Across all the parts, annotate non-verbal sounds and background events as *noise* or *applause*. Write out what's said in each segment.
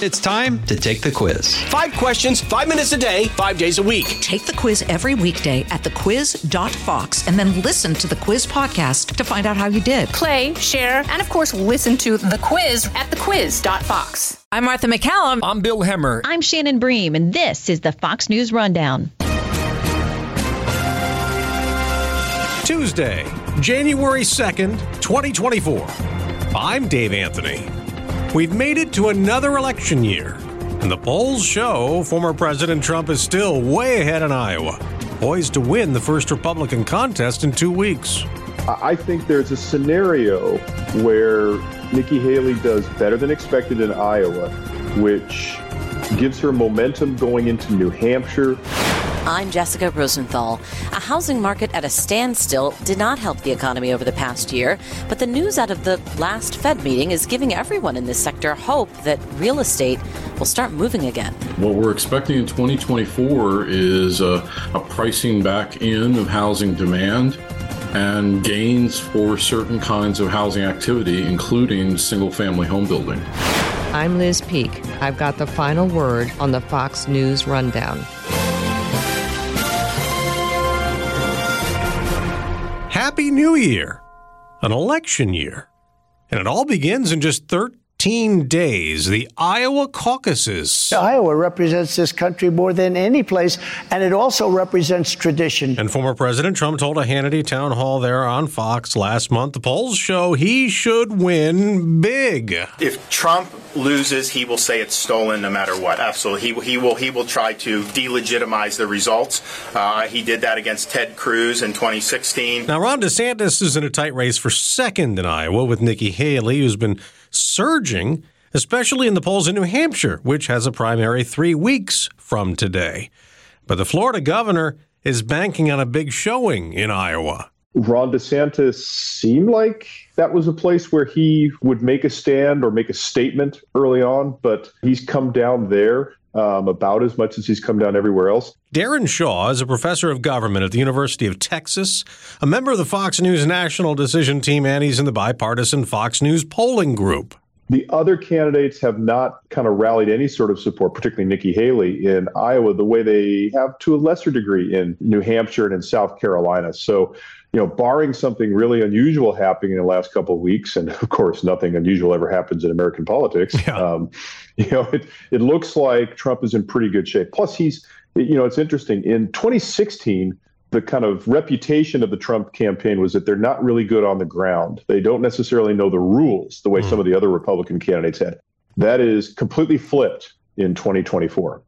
It's time to take the quiz. Five questions, five minutes a day, five days a week. Take the quiz every weekday at thequiz.fox and then listen to the quiz podcast to find out how you did. Play, share, and of course, listen to the quiz at thequiz.fox. I'm Martha McCallum. I'm Bill Hemmer. I'm Shannon Bream, and this is the Fox News Rundown. Tuesday, January 2nd, 2024. I'm Dave Anthony. We've made it to another election year, and the polls show former President Trump is still way ahead in Iowa, poised to win the first Republican contest in two weeks. I think there's a scenario where Nikki Haley does better than expected in Iowa, which gives her momentum going into New Hampshire. I'm Jessica Rosenthal. A housing market at a standstill did not help the economy over the past year, but the news out of the last Fed meeting is giving everyone in this sector hope that real estate will start moving again. What we're expecting in 2024 is a, a pricing back in of housing demand and gains for certain kinds of housing activity, including single family home building. I'm Liz Peek. I've got the final word on the Fox News Rundown. New Year, an election year. And it all begins in just 13 days. The Iowa caucuses. Iowa represents this country more than any place, and it also represents tradition. And former President Trump told a Hannity town hall there on Fox last month the polls show he should win big. If Trump loses, he will say it's stolen no matter what. Absolutely. He, he will he will try to delegitimize the results. Uh, he did that against Ted Cruz in 2016. Now, Ron DeSantis is in a tight race for second in Iowa with Nikki Haley, who's been surging, especially in the polls in New Hampshire, which has a primary three weeks from today. But the Florida governor is banking on a big showing in Iowa. Ron DeSantis seemed like that was a place where he would make a stand or make a statement early on, but he's come down there um, about as much as he's come down everywhere else. Daron Shaw is a professor of government at the University of Texas, a member of the Fox News National Decision Team, and he's in the bipartisan Fox News polling group. The other candidates have not kind of rallied any sort of support, particularly Nikki Haley in Iowa, the way they have to a lesser degree in New Hampshire and in South Carolina. So, you know, barring something really unusual happening in the last couple of weeks, and of course, nothing unusual ever happens in American politics. Yeah. Um, *laughs* you know, it, it looks like Trump is in pretty good shape. Plus, he's, you know, it's interesting. In 2016, the kind of reputation of the Trump campaign was that they're not really good on the ground. They don't necessarily know the rules the way mm. some of the other Republican candidates had. That is completely flipped in 2024.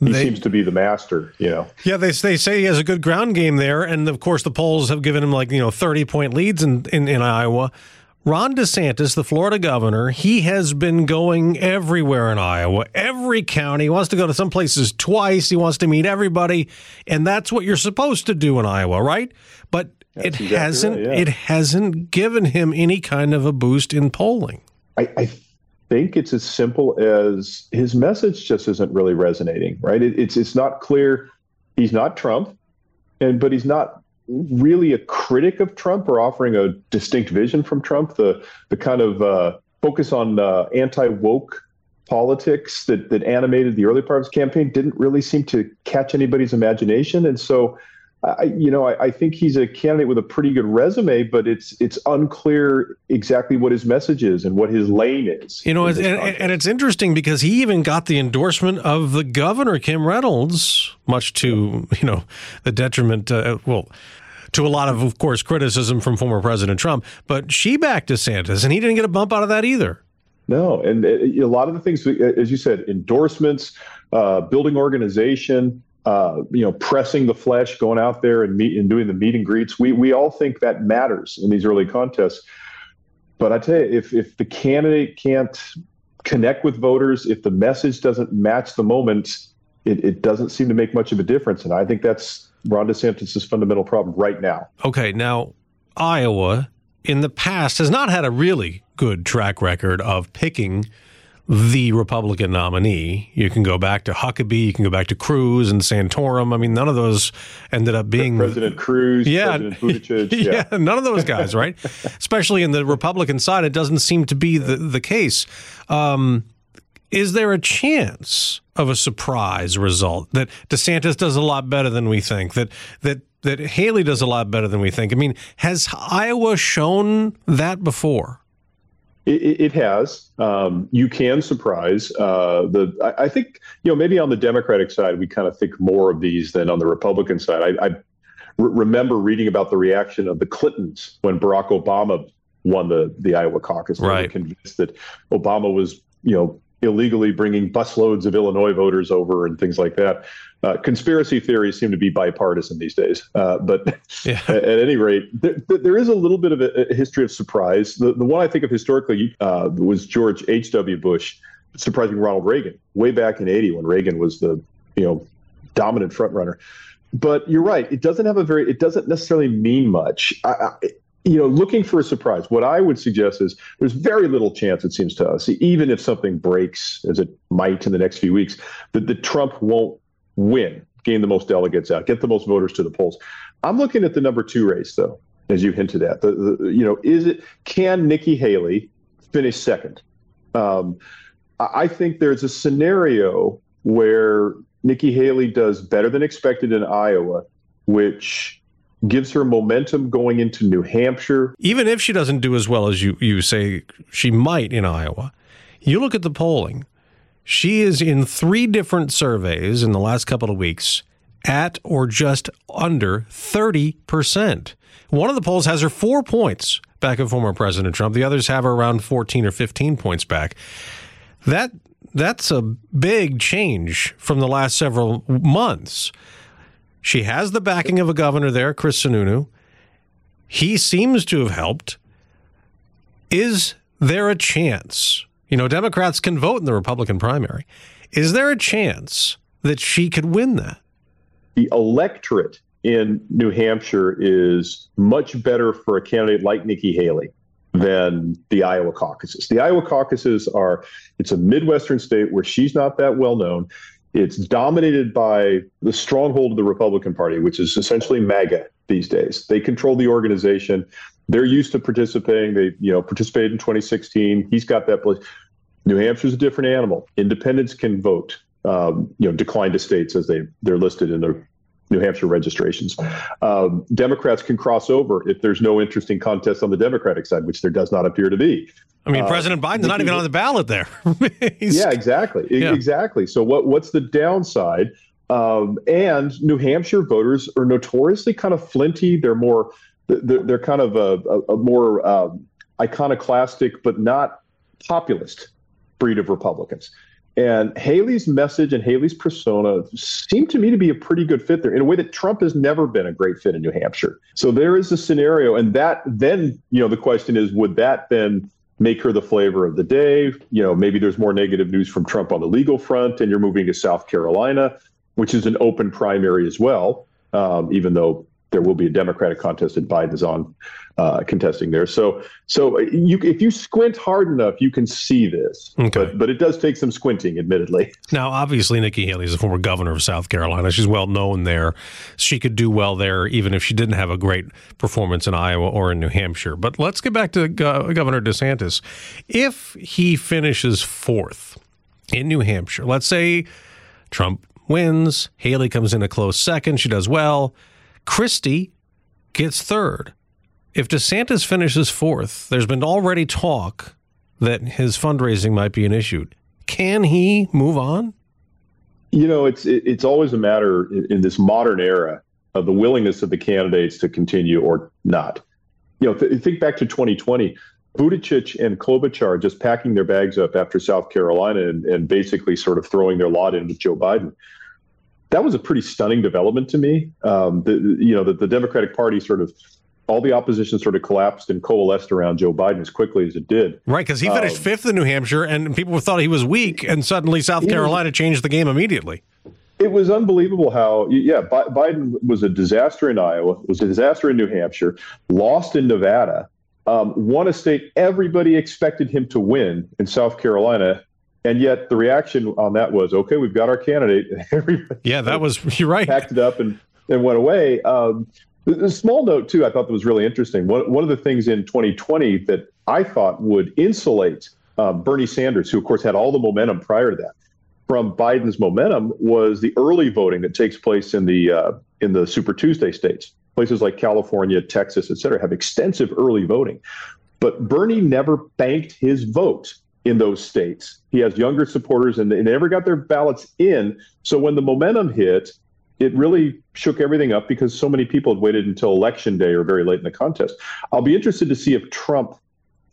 He they, seems to be the master, you know. Yeah, they they say he has a good ground game there, and of course the polls have given him like you know 30 point leads in, in, in Iowa. Ron DeSantis, the Florida governor, he has been going everywhere in Iowa, every county. He wants to go to some places twice. He wants to meet everybody, and that's what you're supposed to do in Iowa, right? But that's it exactly hasn't. Right, yeah. It hasn't given him any kind of a boost in polling. I, I, think it's as simple as his message just isn't really resonating, right? It, it's it's not clear. He's not Trump, and but he's not really a critic of Trump or offering a distinct vision from Trump. The the kind of uh, focus on uh, anti woke politics that that animated the early part of his campaign didn't really seem to catch anybody's imagination, and so. I, you know, I, I, think he's a candidate with a pretty good resume, but it's it's unclear exactly what his message is and what his lane is. You know, and, and, it's interesting because he even got the endorsement of the governor, Kim Reynolds, much to you know the detriment. Uh, well, to a lot of, of course, criticism from former President Trump. But she backed DeSantis, and he didn't get a bump out of that either. No, and uh, a lot of the things, as you said, endorsements, uh, building organization, uh, you know, pressing the flesh, going out there and meet and doing the meet and greets. We we all think that matters in these early contests. But I tell you, if if the candidate can't connect with voters, if the message doesn't match the moment, it, it doesn't seem to make much of a difference. And I think that's Ron DeSantis' fundamental problem right now. Okay, now Iowa in the past has not had a really good track record of picking the Republican nominee. You can go back to Huckabee, you can go back to Cruz and Santorum. I mean, none of those ended up being President Cruz, yeah, President. *laughs* Yeah. yeah, none of those guys, right? *laughs* Especially in the Republican side, it doesn't seem to be the the case. Um, is there a chance of a surprise result that DeSantis does a lot better than we think that that that Haley does a lot better than we think? I mean, has Iowa shown that before? It, it has. Um, you can surprise uh, the. I, I, think you know maybe on the Democratic side we kind of think more of these than on the Republican side. I, I remember reading about the reaction of the Clintons when Barack Obama won the the Iowa caucus. They right. were convinced that Obama was you know illegally bringing busloads of Illinois voters over and things like that. Uh, conspiracy theories seem to be bipartisan these days. Uh, but yeah. *laughs* at, at, any rate, there, there is a little bit of a, a, history of surprise. The, the one I think of historically uh, was George H.W. Bush surprising Ronald Reagan way back in 80 when Reagan was the, you know, dominant frontrunner. But you're right. It doesn't have a very, it doesn't necessarily mean much. I, I, you know, looking for a surprise, what I would suggest is there's very little chance, it seems to us, even if something breaks, as it might in the next few weeks, that, the Trump won't win, gain the most delegates out, get the most voters to the polls. I'm looking at the number two race, though, as you hinted at. The, the you know, is it can Nikki Haley finish second? Um, I think there's a scenario where Nikki Haley does better than expected in Iowa, which gives her momentum going into New Hampshire. Even if she doesn't do as well as you, you say she might in Iowa, you look at the polling. She is in three different surveys in the last couple of weeks at or just under 30%. One of the polls has her four points back of former President Trump. The others have her around 14 or 15 points back. That that's a big change from the last several months. She has the backing of a governor there, Chris Sununu. He seems to have helped. Is there a chance? You know, Democrats can vote in the Republican primary. Is there a chance that she could win that? The electorate in New Hampshire is much better for a candidate like Nikki Haley than the Iowa caucuses. The Iowa caucuses are it's a Midwestern state where she's not that well known. It's dominated by the stronghold of the Republican Party, which is essentially MAGA these days. They control the organization. They're used to participating. They, you know, participated in 2016. He's got that place. New Hampshire's a different animal. Independents can vote. Um, you know, decline to states as they they're listed in the New Hampshire registrations. Um, Democrats can cross over if there's no interesting contest on the Democratic side, which there does not appear to be. I mean, uh, President Biden's not even on the ballot there. *laughs* yeah, exactly, yeah. exactly. So what what's the downside? Um, and New Hampshire voters are notoriously kind of flinty. They're more they're, they're kind of a, a, a more um, iconoclastic, but not populist breed of Republicans. And Haley's message and Haley's persona seem to me to be a pretty good fit there in a way that Trump has never been a great fit in New Hampshire. So there is a scenario, and that then, you know, the question is, would that then make her the flavor of the day? You know, maybe there's more negative news from Trump on the legal front, and you're moving to South Carolina, which is an open primary as well, um, even though there will be a Democratic contest and Biden is on uh, contesting there. So, so you, if you squint hard enough, you can see this. Okay. But, but it does take some squinting, admittedly. *laughs* Now, obviously, Nikki Haley is a former governor of South Carolina. She's well known there. She could do well there, even if she didn't have a great performance in Iowa or in New Hampshire. But let's get back to Go- Governor DeSantis. If he finishes fourth in New Hampshire, let's say Trump wins, Haley comes in a close second, she does well. Christie gets third. If DeSantis finishes fourth, there's been already talk that his fundraising might be an issue. Can he move on? You know, it's it's always a matter in, this modern era of the willingness of the candidates to continue or not. You know, th- think back to 2020. Buttigieg and Klobuchar just packing their bags up after South Carolina and, and basically sort of throwing their lot in with Joe Biden that was a pretty stunning development to me. Um, the, you know, that the Democratic Party sort of all the opposition sort of collapsed and coalesced around Joe Biden as quickly as it did. Right, because he finished um, fifth in New Hampshire, and people thought he was weak, and suddenly South Carolina changed the game immediately. It was unbelievable how, yeah, Biden was a disaster in Iowa, was a disaster in New Hampshire, lost in Nevada, um, won a state everybody expected him to win in South Carolina, and yet the reaction on that was, okay, we've got our candidate. *laughs* yeah, that was *laughs* you're right. Packed it up and and went away. Um, the, small note too, I thought that was really interesting. One one of the things in 2020 that I thought would insulate uh, Bernie Sanders, who of course had all the momentum prior to that, from Biden's momentum was the early voting that takes place in the uh, in the Super Tuesday states. Places like California, Texas, et cetera, have extensive early voting. But Bernie never banked his vote in those states. He has younger supporters, and they never got their ballots in. So when the momentum hit, it really shook everything up because so many people had waited until election day or very late in the contest. I'll be interested to see if Trump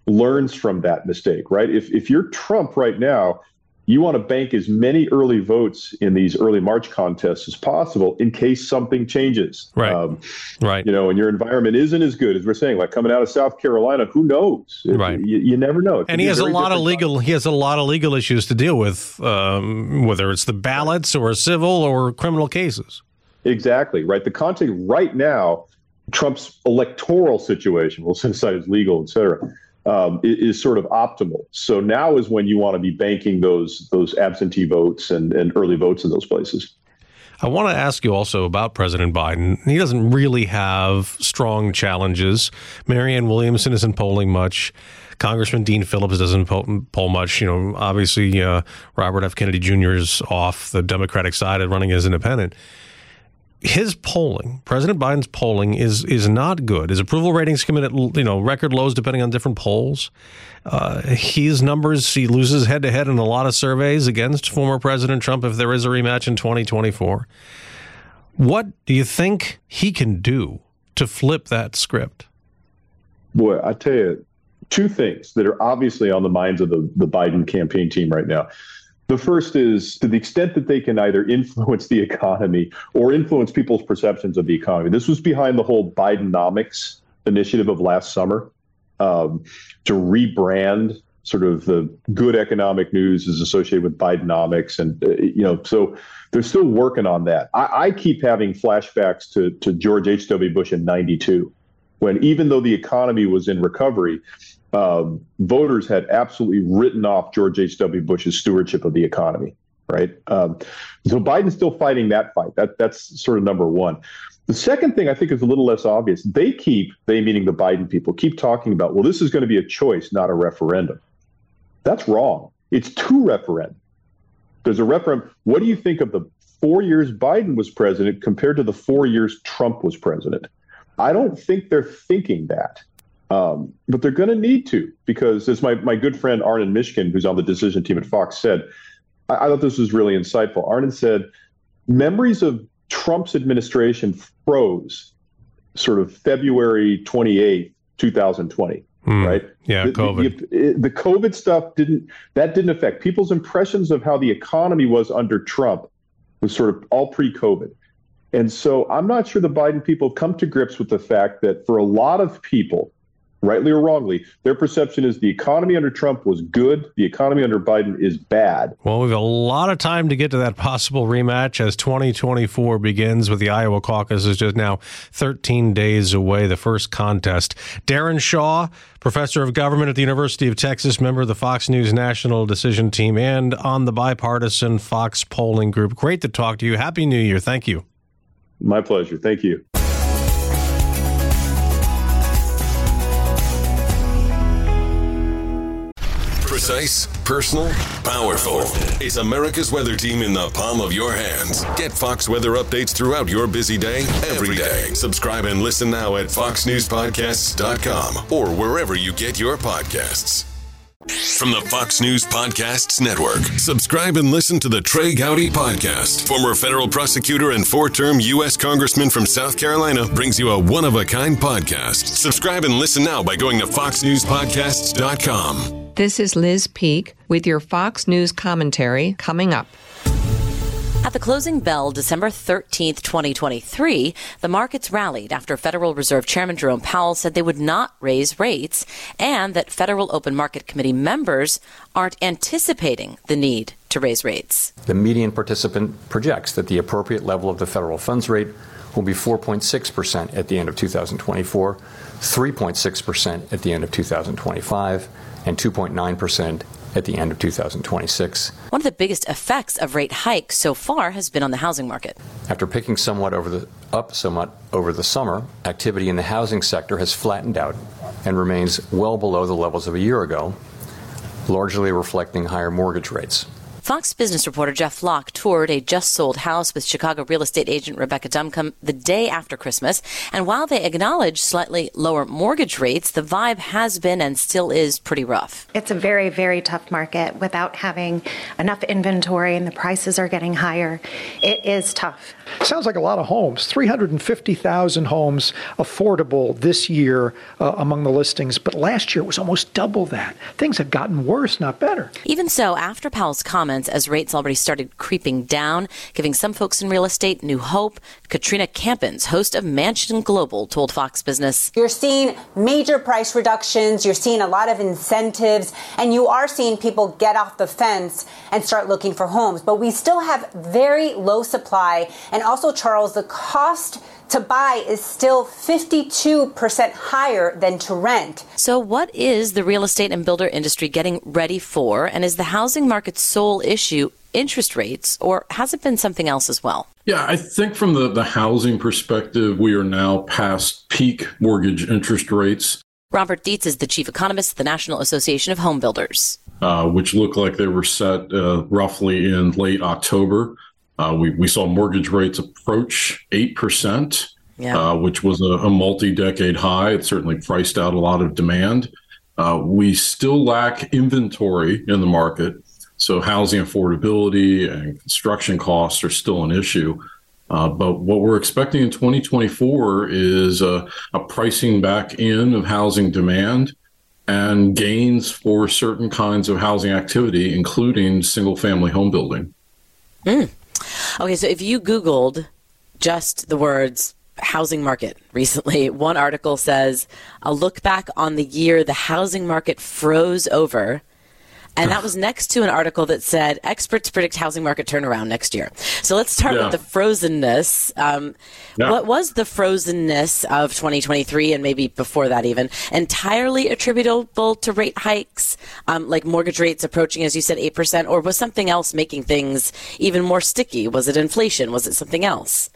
learns from that mistake, right? If if you're Trump right now, you want to bank as many early votes in these early March contests as possible in case something changes. Right. Um, right. You know, and your environment isn't as good as we're saying. Like coming out of South Carolina, who knows? Right. You, you never know. And he has a, a lot of legal. Time. He has a lot of legal issues to deal with, um, whether it's the ballots or civil or criminal cases. Exactly. Right. The context right now, Trump's electoral situation, we'll *laughs* set aside his legal, et cetera um, is, sort of optimal. So now is when you want to be banking those those absentee votes and, and early votes in those places. I want to ask you also about President Biden. He doesn't really have strong challenges. Marianne Williamson isn't polling much. Congressman Dean Phillips doesn't poll, much. You know, obviously uh, Robert F. Kennedy Jr. is off the Democratic side and running as independent his polling, President Biden's polling, is is not good. His approval ratings come in at you know record lows, depending on different polls. Uh, his numbers, he loses head to head in a lot of surveys against former President Trump if there is a rematch in 2024. What do you think he can do to flip that script? Boy, I tell you, two things that are obviously on the minds of the, the Biden campaign team right now. The first is to the extent that they can either influence the economy or influence people's perceptions of the economy. This was behind the whole Bidenomics initiative of last summer um, to rebrand sort of the good economic news is associated with Bidenomics. And, uh, you know, so they're still working on that. I, I keep having flashbacks to, to George H.W. Bush in 92, when even though the economy was in recovery, um, voters had absolutely written off George H.W. Bush's stewardship of the economy, right? Um, so Biden's still fighting that fight. That that's sort of number one. The second thing I think is a little less obvious. They keep, they meaning the Biden people, keep talking about, well, this is going to be a choice, not a referendum. That's wrong. It's two referendum. There's a referendum. What do you think of the four years Biden was president compared to the four years Trump was president? I don't think they're thinking that. Um, but they're going to need to because, as my, my good friend Arnon Mishkin, who's on the decision team at Fox, said, I, I thought this was really insightful. Arnon said, memories of Trump's administration froze sort of February 28th, 2020. Hmm. Right. Yeah. The, COVID. The, the, COVID stuff didn't that didn't affect people's impressions of how the economy was under Trump was sort of all pre-COVID. And so I'm not sure the Biden people have come to grips with the fact that for a lot of people, rightly or wrongly, their perception is the economy under Trump was good, the economy under Biden is bad. Well, we've a lot of time to get to that possible rematch as 2024 begins with the Iowa caucus is just now 13 days away, the first contest. Daron Shaw, professor of government at the University of Texas, member of the Fox News National Decision Team, and on the bipartisan Fox polling group. Great to talk to you. Happy New Year. Thank you. My pleasure. Thank you. Precise, personal, powerful. It's America's weather team in the palm of your hands. Get Fox weather updates throughout your busy day, every day. Subscribe and listen now at foxnewspodcasts.com or wherever you get your podcasts. From the Fox News Podcasts Network, subscribe and listen to the Trey Gowdy Podcast. Former federal prosecutor and four term U.S. Congressman from South Carolina brings you a one of a kind podcast. Subscribe and listen now by going to FoxNewsPodcasts.com. This is Liz Peek with your Fox News commentary coming up. At the closing bell December 13th, 2023, the markets rallied after Federal Reserve Chairman Jerome Powell said they would not raise rates and that Federal Open Market Committee members aren't anticipating the need to raise rates. The median participant projects that the appropriate level of the federal funds rate will be 4.6% at the end of 2024, 3.6% at the end of 2025 and 2.9% at the end of 2026. One of the biggest effects of rate hikes so far has been on the housing market. After picking somewhat over the up somewhat over the summer, activity in the housing sector has flattened out and remains well below the levels of a year ago. largely reflecting higher mortgage rates. Fox Business reporter Jeff Flock toured a just sold house with Chicago real estate agent Rebecca Duncombe the day after Christmas. And while they acknowledge slightly lower mortgage rates, the vibe has been and still is pretty rough. It's a very, very tough market without having enough inventory and the prices are getting higher. It is tough. Sounds like a lot of homes. 350,000 homes affordable this year uh, among the listings, but last year it was almost double that. Things have gotten worse, not better. Even so, after Powell's as rates already started creeping down, giving some folks in real estate new hope, Katrina Campins, host of Mansion Global, told Fox Business You're seeing major price reductions, you're seeing a lot of incentives, and you are seeing people get off the fence and start looking for homes. But we still have very low supply. And also, Charles, the cost to buy is still 52% higher than to rent. So, what is the real estate and builder industry getting ready for? And is the housing market's sole issue interest rates, or has it been something else as well? Yeah, I think from the, the housing perspective, we are now past peak mortgage interest rates. Robert Dietz is the chief economist at the National Association of Home Builders. Uh, which looked like they were set uh, roughly in late October. Uh, we, we saw mortgage rates approach 8%, yeah. uh, which was a, a multi decade high. It certainly priced out a lot of demand. Uh, we still lack inventory in the market. So housing affordability and construction costs are still an issue. Uh, but what we're expecting in 2024 is a, a pricing back in of housing demand and gains for certain kinds of housing activity, including single family home building. Mm. Okay, so if you Googled just the words housing market recently, *laughs* one article says a look back on the year the housing market froze over. And that was next to an article that said experts predict housing market turnaround next year. So let's start Yeah. with the frozenness. Um, Yeah. What was the frozenness of 2023 and maybe before that even entirely attributable to rate hikes, um, like mortgage rates approaching, as you said, 8%, or was something else making things even more sticky? Was it inflation? Was it something else?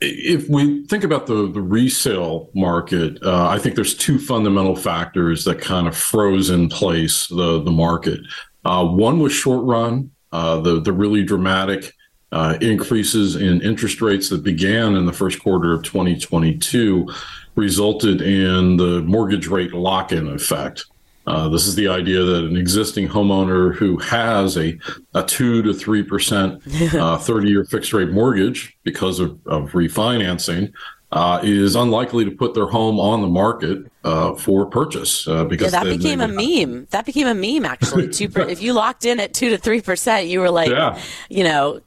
If we think about the, the resale market, uh, I think there's two fundamental factors that kind of froze in place the, the market. Uh, one was short run, uh, the, the really dramatic uh, increases in interest rates that began in the first quarter of 2022 resulted in the mortgage rate lock in effect. Uh, this is the idea that an existing homeowner who has a, a 2 to 3% *laughs* uh, 30 year fixed rate mortgage because of, of refinancing uh, is unlikely to put their home on the market uh, for purchase. Uh, Yeah, because that then became they a meme. That became a meme, actually. *laughs* Two per- if you locked in at 2 to 3%, you were like, Yeah. you know,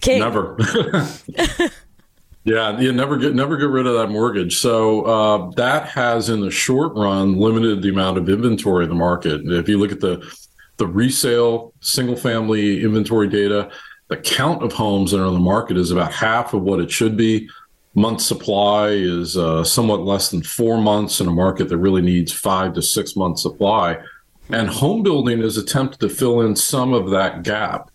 king. Never. *laughs* yeah, you never get never get rid of that mortgage. So uh, that has, in the short run, limited the amount of inventory in the market. If you look at the the resale single family inventory data, the count of homes that are on the market is about half of what it should be. Month supply is uh, somewhat less than four months in a market that really needs five to six months supply. And home building is attempted to fill in some of that gap.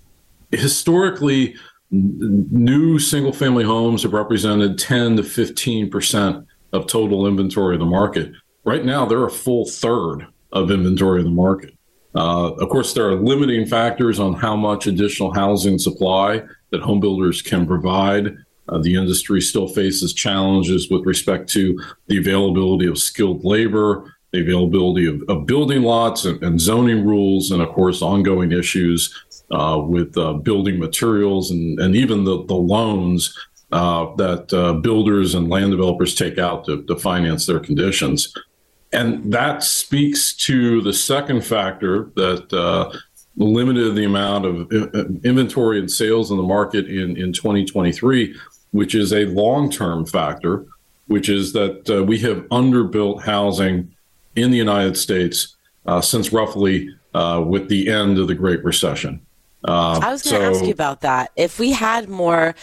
Historically, new single family homes have represented 10 to 15% of total inventory of the market. Right now, they're a full third of inventory of the market. Uh, of course, there are limiting factors on how much additional housing supply that home builders can provide. Uh, the industry still faces challenges with respect to the availability of skilled labor, the availability of, of building lots and, and zoning rules, and of course, ongoing issues uh, with uh, building materials and, and even the, the loans uh, that uh, builders and land developers take out to, to finance their conditions. And that speaks to the second factor that uh, limited the amount of inventory and sales in the market in, in 2023, which is a long term factor, which is that uh, we have underbuilt housing in the United States uh, since roughly uh, with the end of the Great Recession. Uh, I was going to ask you about that. If we had more,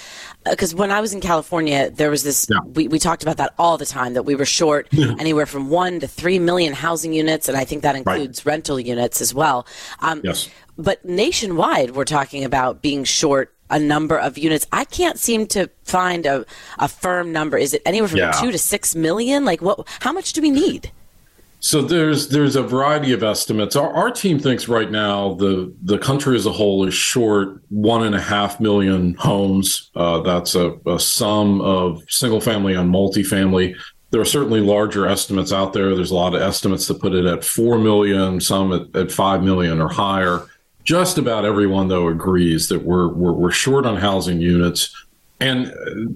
because when I was in California, there was this, we, we talked about that all the time, that we were short anywhere from one to three million housing units. And I think that includes rental units as well. Um, Yes. But nationwide, we're talking about being short a number of units. I can't seem to find a, a firm number. Is it anywhere from Yeah. two to six million? Like what, how much do we need? So there's there's a variety of estimates. Our, our team thinks right now the the country as a whole is short one and a half million homes. Uh, that's a, a sum of single family and multifamily. There are certainly larger estimates out there. There's a lot of estimates that put it at four million, some at, at five million or higher. Just about everyone though agrees that we're we're, we're short on housing units, and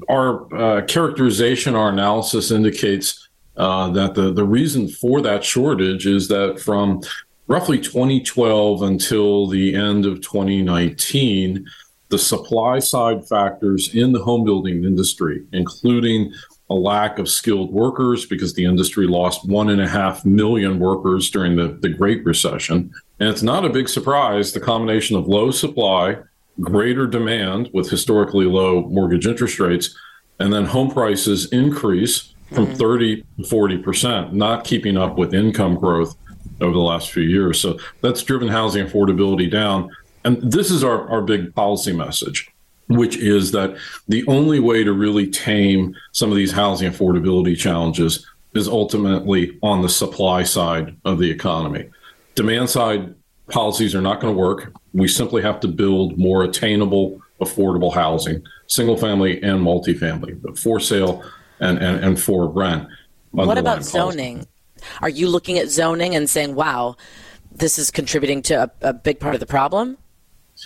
our uh, characterization, our analysis indicates uh, that the, the reason for that shortage is that from roughly 2012 until the end of 2019, the supply side factors in the home building industry, including a lack of skilled workers because the industry lost one and a half million workers during the, the Great Recession. And it's not a big surprise the combination of low supply, greater demand with historically low mortgage interest rates, and then home prices increase from mm-hmm. 30 to 40%, not keeping up with income growth over the last few years. So that's driven housing affordability down. And this is our, our big policy message, which is that the only way to really tame some of these housing affordability challenges is ultimately on the supply side of the economy. Demand side policies are not going to work. We simply have to build more attainable, affordable housing, single family and multifamily, for sale and, and, and for rent. What about zoning? Are you looking at zoning and saying, wow, this is contributing to a, a big part of the problem?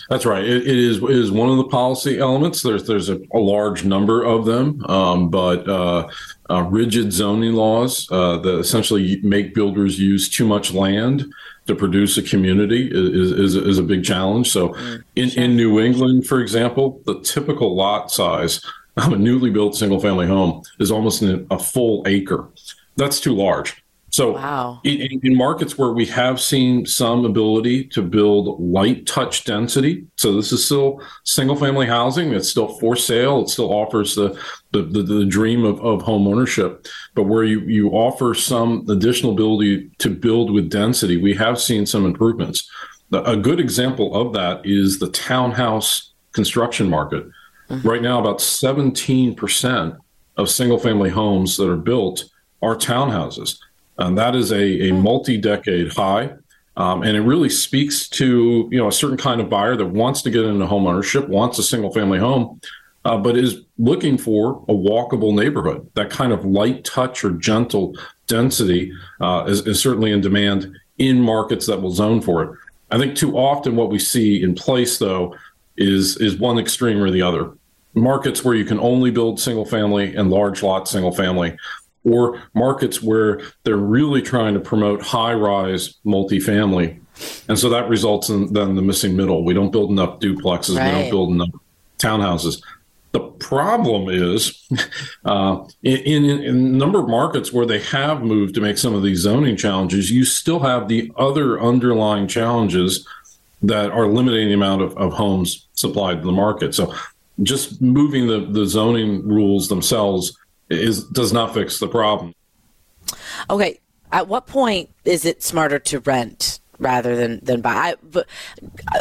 That's right. It, it is it is one of the policy elements. There's there's a, a large number of them, um, but uh, uh, rigid zoning laws uh, that essentially make builders use too much land to produce a community is is, is a big challenge. So, mm, in, in New England, for example, the typical lot size *laughs* a newly built single family home is almost a full acre. That's too large. So, wow. in, in, markets where we have seen some ability to build light touch density, so this is still single family housing, it's still for sale, it still offers the the, the, the dream of, of home ownership, but where you, you offer some additional ability to build with density, we have seen some improvements. A good example of that is the townhouse construction market. Mm-hmm. Right now, about 17% of single family homes that are built are townhouses. And that is a, a hmm. multi decade high. Um, and it really speaks to you know a certain kind of buyer that wants to get into home ownership, wants a single family home, uh, but is looking for a walkable neighborhood. That kind of light touch or gentle density uh, is, is certainly in demand in markets that will zone for it. I think too often what we see in place though is is one extreme or the other. Markets where you can only build single family and large lot single family, or markets where they're really trying to promote high rise multifamily. And so that results in then the missing middle. We don't build enough duplexes, right. we don't build enough townhouses. The problem is *laughs* uh, in, in, in, a number of markets where they have moved to make some of these zoning challenges, you still have the other underlying challenges that are limiting the amount of, of homes supplied to the market. So just moving the, the zoning rules themselves is does not fix the problem. Okay, at what point is it smarter to rent rather than than buy? I, but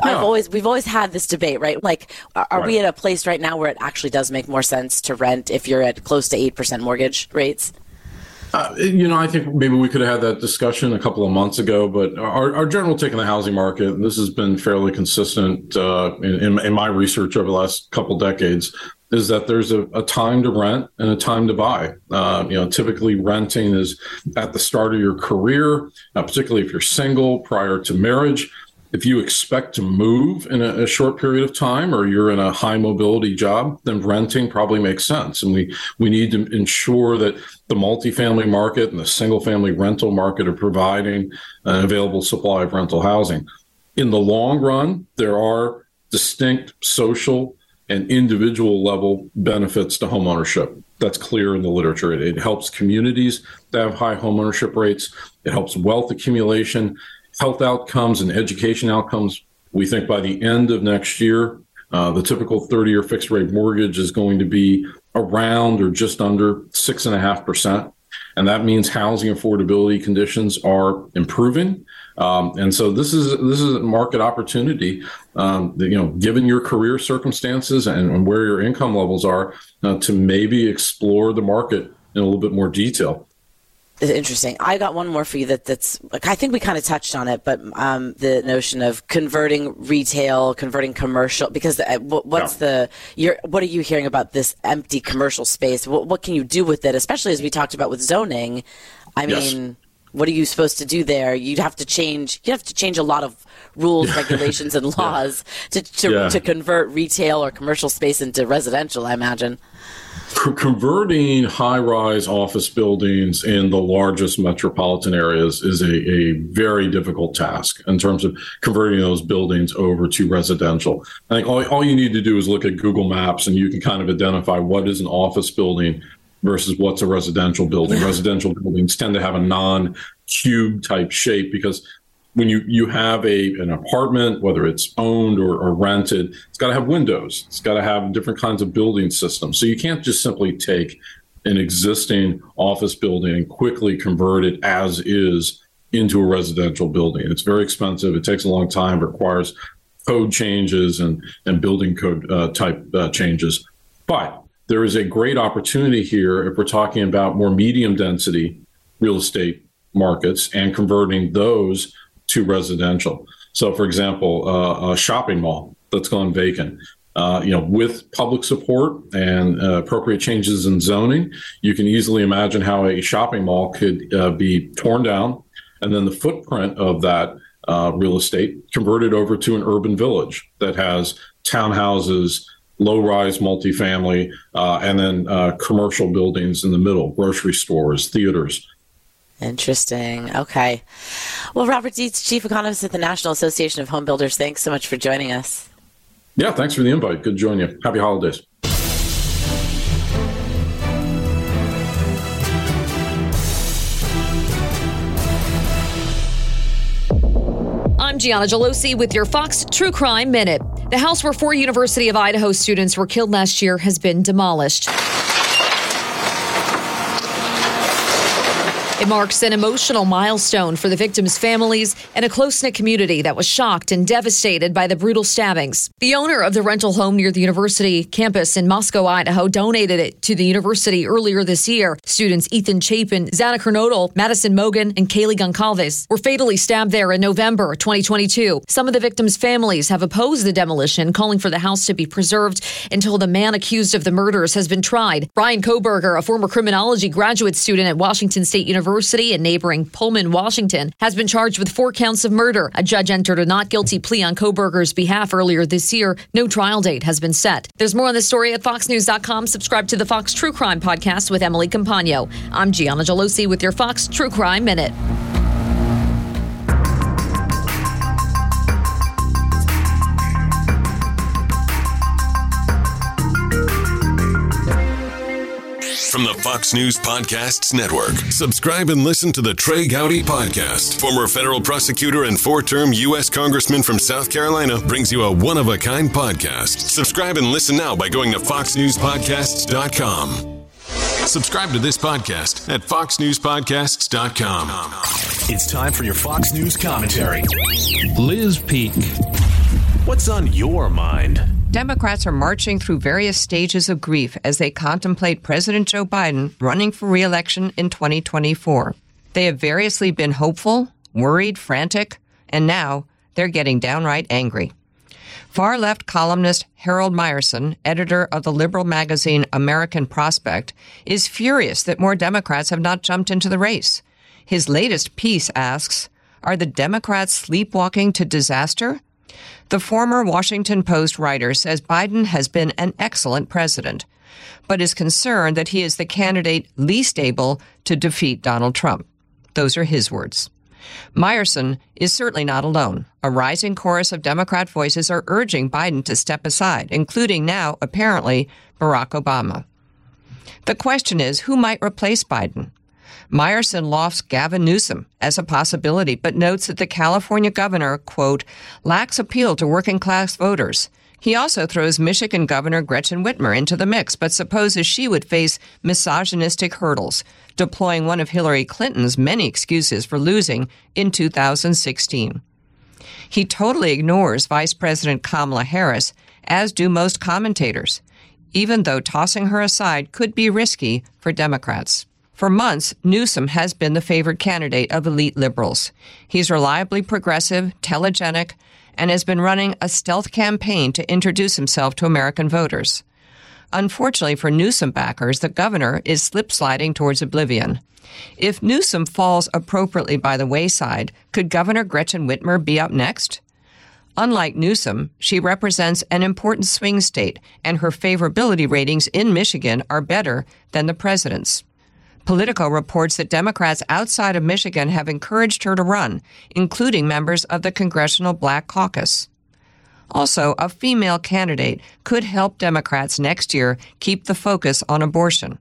I've always we've always had this debate, right? Like, are, are right. we at a place right now where it actually does make more sense to rent if you're at close to eight percent mortgage rates? Uh, you know, I think maybe we could have had that discussion a couple of months ago, but our, our general take on the housing market, and this has been fairly consistent uh, in, in, my research over the last couple decades, is that there's a, a time to rent and a time to buy. Uh, you know, typically renting is at the start of your career, uh, particularly if you're single prior to marriage if you expect to move in a, a, short period of time or you're in a high mobility job, then renting probably makes sense. And we, we need to ensure that the multifamily market and the single family rental market are providing an available supply of rental housing. In the long run, there are distinct social and individual level benefits to homeownership. That's clear in the literature. It, it helps communities that have high homeownership rates. It helps wealth accumulation health outcomes and education outcomes. We think by the end of next year, uh, the typical 30 year fixed rate mortgage is going to be around or just under 6.5%. And that means housing affordability conditions are improving. Um, and so this is this is a market opportunity. Um, that, you know, given your career circumstances and, and where your income levels are, uh, to maybe explore the market in a little bit more detail. Interesting. I got one more for you that that's like I think we kind of touched on it, but um, the notion of converting retail, converting commercial, because the, uh, what's yeah. the what are you hearing about this empty commercial space? What, what can you do with it, especially as we talked about with zoning? I yes. mean, what are you supposed to do there? You'd have to change. You have to change a lot of rules, regulations, and *laughs* laws yeah. to to, yeah. to convert retail or commercial space into residential. I imagine converting high rise office buildings in the largest metropolitan areas is a, a, very difficult task in terms of converting those buildings over to residential. I think all, all you need to do is look at Google Maps and you can kind of identify what is an office building versus what's a residential building. *laughs* residential buildings tend to have a non cube type shape because when you you have a an apartment, whether it's owned or, or rented, it's got to have windows. It's got to have different kinds of building systems. So you can't just simply take an existing office building and quickly convert it as is into a residential building. It's very expensive. It takes a long time. It requires code changes and and building code uh, type uh, changes. But there is a great opportunity here if we're talking about more medium density real estate markets and converting those to residential. So, for example, uh, a shopping mall that's gone vacant. Uh, you know, with public support and uh, appropriate changes in zoning, you can easily imagine how a shopping mall could uh, be torn down, and then the footprint of that uh, real estate converted over to an urban village that has townhouses, low-rise multifamily, uh, and then commercial buildings in the middle, grocery stores, theaters, Interesting. Okay. Well, Robert Dietz, Chief Economist at the National Association of Home Builders, thanks so much for joining us. Yeah, thanks for the invite. Good to join you. Happy holidays. I'm Gianna Gelosi with your Fox True Crime Minute. The house where four University of Idaho students were killed last year has been demolished. It marks an emotional milestone for the victims' families and a close knit community that was shocked and devastated by the brutal stabbings. The owner of the rental home near the university campus in Moscow, Idaho, donated it to the university earlier this year. Students Ethan Chapin, Xana Kernodle, Madison Mogen, and Kaylee Goncalves were fatally stabbed there in November 2022. Some of the victims' families have opposed the demolition, calling for the house to be preserved until the man accused of the murders has been tried. Brian Kohberger, a former criminology graduate student at Washington State University, University in neighboring Pullman, Washington, has been charged with four counts of murder. A judge entered a not guilty plea on Kohberger's behalf earlier this year. No trial date has been set. There's more on this story at foxnews.com. Subscribe to the Fox True Crime podcast with Emily Compagno. I'm Gianna Gelosi with your Fox True Crime Minute. From the Fox News Podcasts Network. Subscribe and listen to the Trey Gowdy Podcast. Former federal prosecutor and four term U.S. Congressman from South Carolina brings you a one of a kind podcast. Subscribe and listen now by going to FoxNewsPodcasts.com. Subscribe to this podcast at FoxNewsPodcasts.com. It's time for your Fox News commentary. Liz Peek. What's on your mind? Democrats are marching through various stages of grief as they contemplate President Joe Biden running for reelection in 2024. They have variously been hopeful, worried, frantic, and now they're getting downright angry. Far left columnist Harold Meyerson, editor of the liberal magazine American Prospect, is furious that more Democrats have not jumped into the race. His latest piece asks Are the Democrats sleepwalking to disaster? The former Washington Post writer says Biden has been an excellent president, but is concerned that he is the candidate least able to defeat Donald Trump. Those are his words. Meyerson is certainly not alone. A rising chorus of Democrat voices are urging Biden to step aside, including now, apparently, Barack Obama. The question is who might replace Biden? Meyerson lofts Gavin Newsom as a possibility, but notes that the California governor, quote, lacks appeal to working class voters. He also throws Michigan Governor Gretchen Whitmer into the mix, but supposes she would face misogynistic hurdles, deploying one of Hillary Clinton's many excuses for losing in 2016. He totally ignores Vice President Kamala Harris, as do most commentators, even though tossing her aside could be risky for Democrats. For months, Newsom has been the favored candidate of elite liberals. He's reliably progressive, telegenic, and has been running a stealth campaign to introduce himself to American voters. Unfortunately for Newsom backers, the governor is slip sliding towards oblivion. If Newsom falls appropriately by the wayside, could Governor Gretchen Whitmer be up next? Unlike Newsom, she represents an important swing state, and her favorability ratings in Michigan are better than the president's. Politico reports that Democrats outside of Michigan have encouraged her to run, including members of the Congressional Black Caucus. Also, a female candidate could help Democrats next year keep the focus on abortion.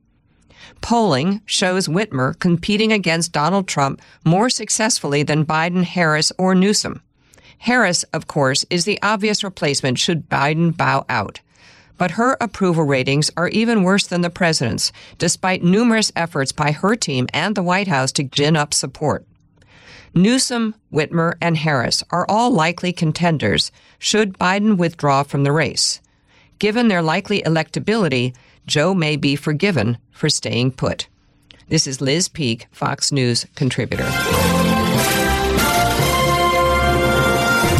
Polling shows Whitmer competing against Donald Trump more successfully than Biden, Harris, or Newsom. Harris, of course, is the obvious replacement should Biden bow out. But her approval ratings are even worse than the president's, despite numerous efforts by her team and the White House to gin up support. Newsom, Whitmer, and Harris are all likely contenders should Biden withdraw from the race. Given their likely electability, Joe may be forgiven for staying put. This is Liz Peek, Fox News contributor.